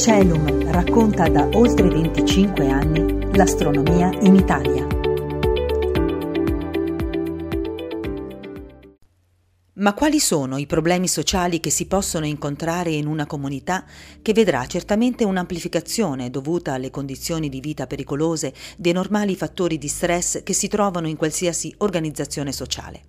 Celum racconta da oltre 25 anni l'astronomia in Italia. Ma quali sono i problemi sociali che si possono incontrare in una comunità che vedrà certamente un'amplificazione dovuta alle condizioni di vita pericolose dei normali fattori di stress che si trovano in qualsiasi organizzazione sociale?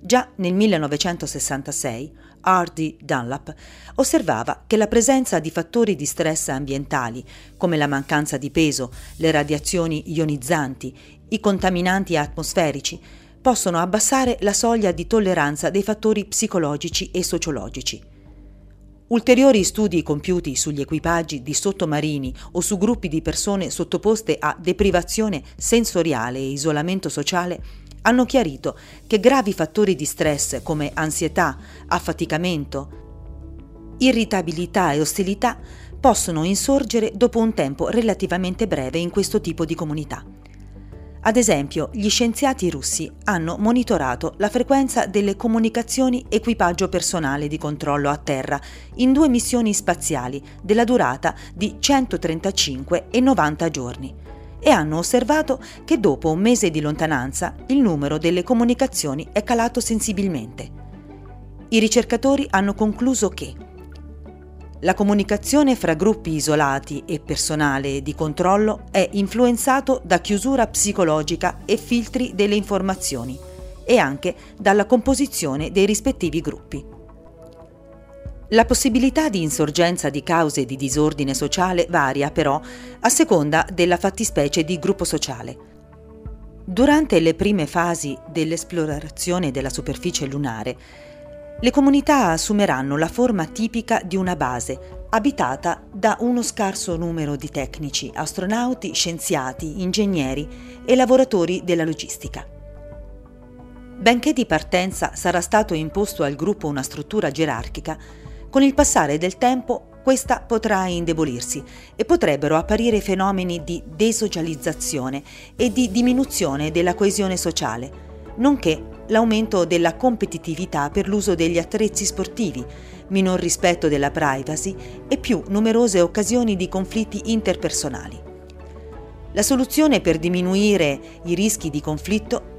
Già nel 1966 R.D. Dunlap osservava che la presenza di fattori di stress ambientali, come la mancanza di peso, le radiazioni ionizzanti, i contaminanti atmosferici, possono abbassare la soglia di tolleranza dei fattori psicologici e sociologici. Ulteriori studi compiuti sugli equipaggi di sottomarini o su gruppi di persone sottoposte a deprivazione sensoriale e isolamento sociale hanno chiarito che gravi fattori di stress come ansietà, affaticamento, irritabilità e ostilità possono insorgere dopo un tempo relativamente breve in questo tipo di comunità. Ad esempio, gli scienziati russi hanno monitorato la frequenza delle comunicazioni equipaggio personale di controllo a terra in due missioni spaziali della durata di 135 e 90 giorni e hanno osservato che dopo un mese di lontananza il numero delle comunicazioni è calato sensibilmente. I ricercatori hanno concluso che la comunicazione fra gruppi isolati e personale di controllo è influenzato da chiusura psicologica e filtri delle informazioni e anche dalla composizione dei rispettivi gruppi. La possibilità di insorgenza di cause di disordine sociale varia però a seconda della fattispecie di gruppo sociale. Durante le prime fasi dell'esplorazione della superficie lunare, le comunità assumeranno la forma tipica di una base, abitata da uno scarso numero di tecnici, astronauti, scienziati, ingegneri e lavoratori della logistica. Benché di partenza sarà stato imposto al gruppo una struttura gerarchica, con il passare del tempo questa potrà indebolirsi e potrebbero apparire fenomeni di desocializzazione e di diminuzione della coesione sociale, nonché l'aumento della competitività per l'uso degli attrezzi sportivi, minor rispetto della privacy e più numerose occasioni di conflitti interpersonali. La soluzione per diminuire i rischi di conflitto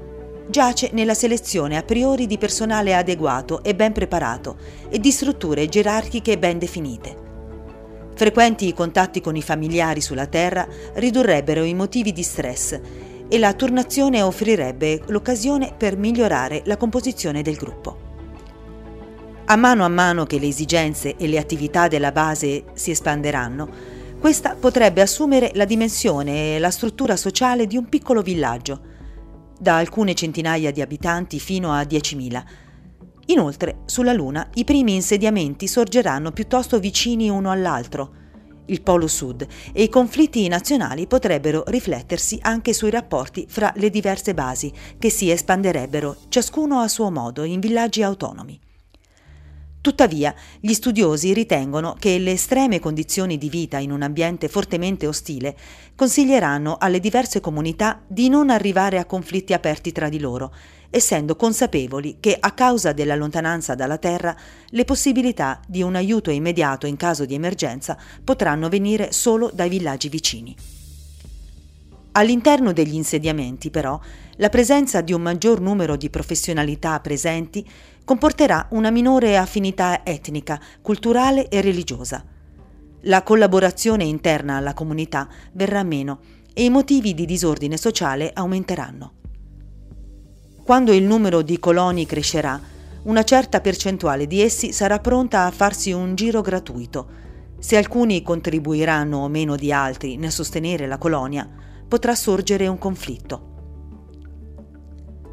giace nella selezione a priori di personale adeguato e ben preparato e di strutture gerarchiche ben definite. Frequenti i contatti con i familiari sulla Terra ridurrebbero i motivi di stress e la turnazione offrirebbe l'occasione per migliorare la composizione del gruppo. A mano a mano che le esigenze e le attività della base si espanderanno, questa potrebbe assumere la dimensione e la struttura sociale di un piccolo villaggio, da alcune centinaia di abitanti fino a 10.000. Inoltre, sulla Luna i primi insediamenti sorgeranno piuttosto vicini uno all'altro, il Polo Sud, e i conflitti nazionali potrebbero riflettersi anche sui rapporti fra le diverse basi, che si espanderebbero, ciascuno a suo modo, in villaggi autonomi. Tuttavia, gli studiosi ritengono che le estreme condizioni di vita in un ambiente fortemente ostile consiglieranno alle diverse comunità di non arrivare a conflitti aperti tra di loro, essendo consapevoli che a causa della lontananza dalla Terra le possibilità di un aiuto immediato in caso di emergenza potranno venire solo dai villaggi vicini. All'interno degli insediamenti, però, la presenza di un maggior numero di professionalità presenti comporterà una minore affinità etnica, culturale e religiosa. La collaborazione interna alla comunità verrà meno e i motivi di disordine sociale aumenteranno. Quando il numero di coloni crescerà, una certa percentuale di essi sarà pronta a farsi un giro gratuito. Se alcuni contribuiranno o meno di altri nel sostenere la colonia, potrà sorgere un conflitto.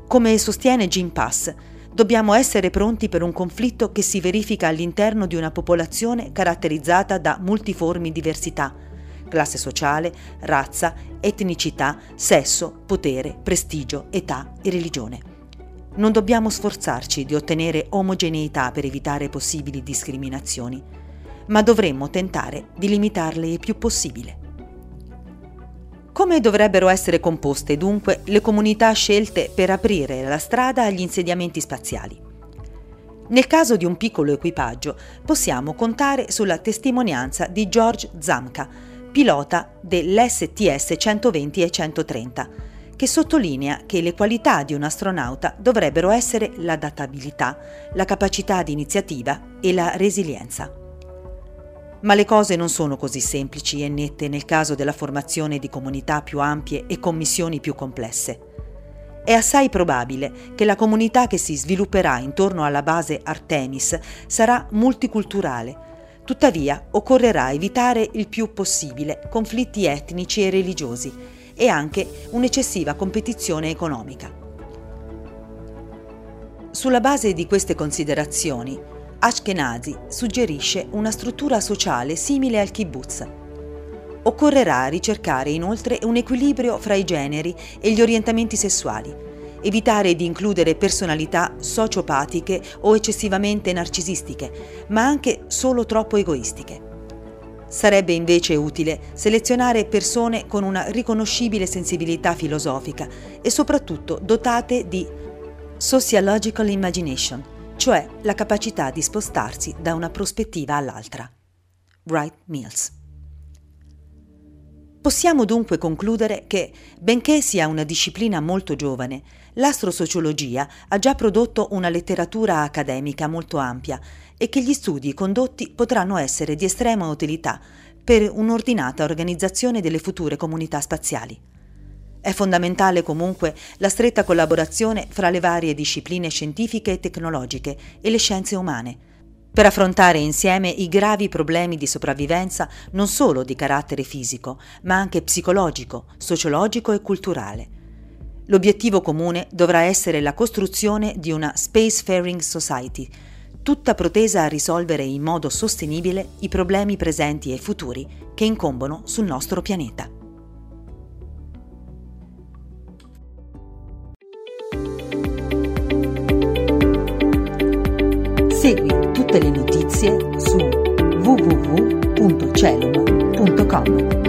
Come sostiene Jim Pass, dobbiamo essere pronti per un conflitto che si verifica all'interno di una popolazione caratterizzata da multiformi diversità, classe sociale, razza, etnicità, sesso, potere, prestigio, età e religione. Non dobbiamo sforzarci di ottenere omogeneità per evitare possibili discriminazioni, ma dovremmo tentare di limitarle il più possibile. Come dovrebbero essere composte dunque le comunità scelte per aprire la strada agli insediamenti spaziali? Nel caso di un piccolo equipaggio possiamo contare sulla testimonianza di George Zamka, pilota dell'STS 120 e 130, che sottolinea che le qualità di un astronauta dovrebbero essere l'adattabilità, la capacità di iniziativa e la resilienza. Ma le cose non sono così semplici e nette nel caso della formazione di comunità più ampie e con missioni più complesse. È assai probabile che la comunità che si svilupperà intorno alla base Artemis sarà multiculturale. Tuttavia, occorrerà evitare il più possibile conflitti etnici e religiosi e anche un'eccessiva competizione economica. Sulla base di queste considerazioni, Ashkenazi suggerisce una struttura sociale simile al kibbutz, Occorrerà ricercare inoltre un equilibrio fra i generi e gli orientamenti sessuali, evitare di includere personalità sociopatiche o eccessivamente narcisistiche, ma anche solo troppo egoistiche. Sarebbe invece utile selezionare persone con una riconoscibile sensibilità filosofica e soprattutto dotate di sociological imagination, cioè la capacità di spostarsi da una prospettiva all'altra. Wright Mills Possiamo dunque concludere che, benché sia una disciplina molto giovane, l'astrosociologia ha già prodotto una letteratura accademica molto ampia e che gli studi condotti potranno essere di estrema utilità per un'ordinata organizzazione delle future comunità spaziali. È fondamentale comunque la stretta collaborazione fra le varie discipline scientifiche e tecnologiche e le scienze umane, per affrontare insieme i gravi problemi di sopravvivenza non solo di carattere fisico, ma anche psicologico, sociologico e culturale. L'obiettivo comune dovrà essere la costruzione di una Spacefaring Society, tutta protesa a risolvere in modo sostenibile i problemi presenti e futuri che incombono sul nostro pianeta. Segui tutte le notizie su www.celum.com.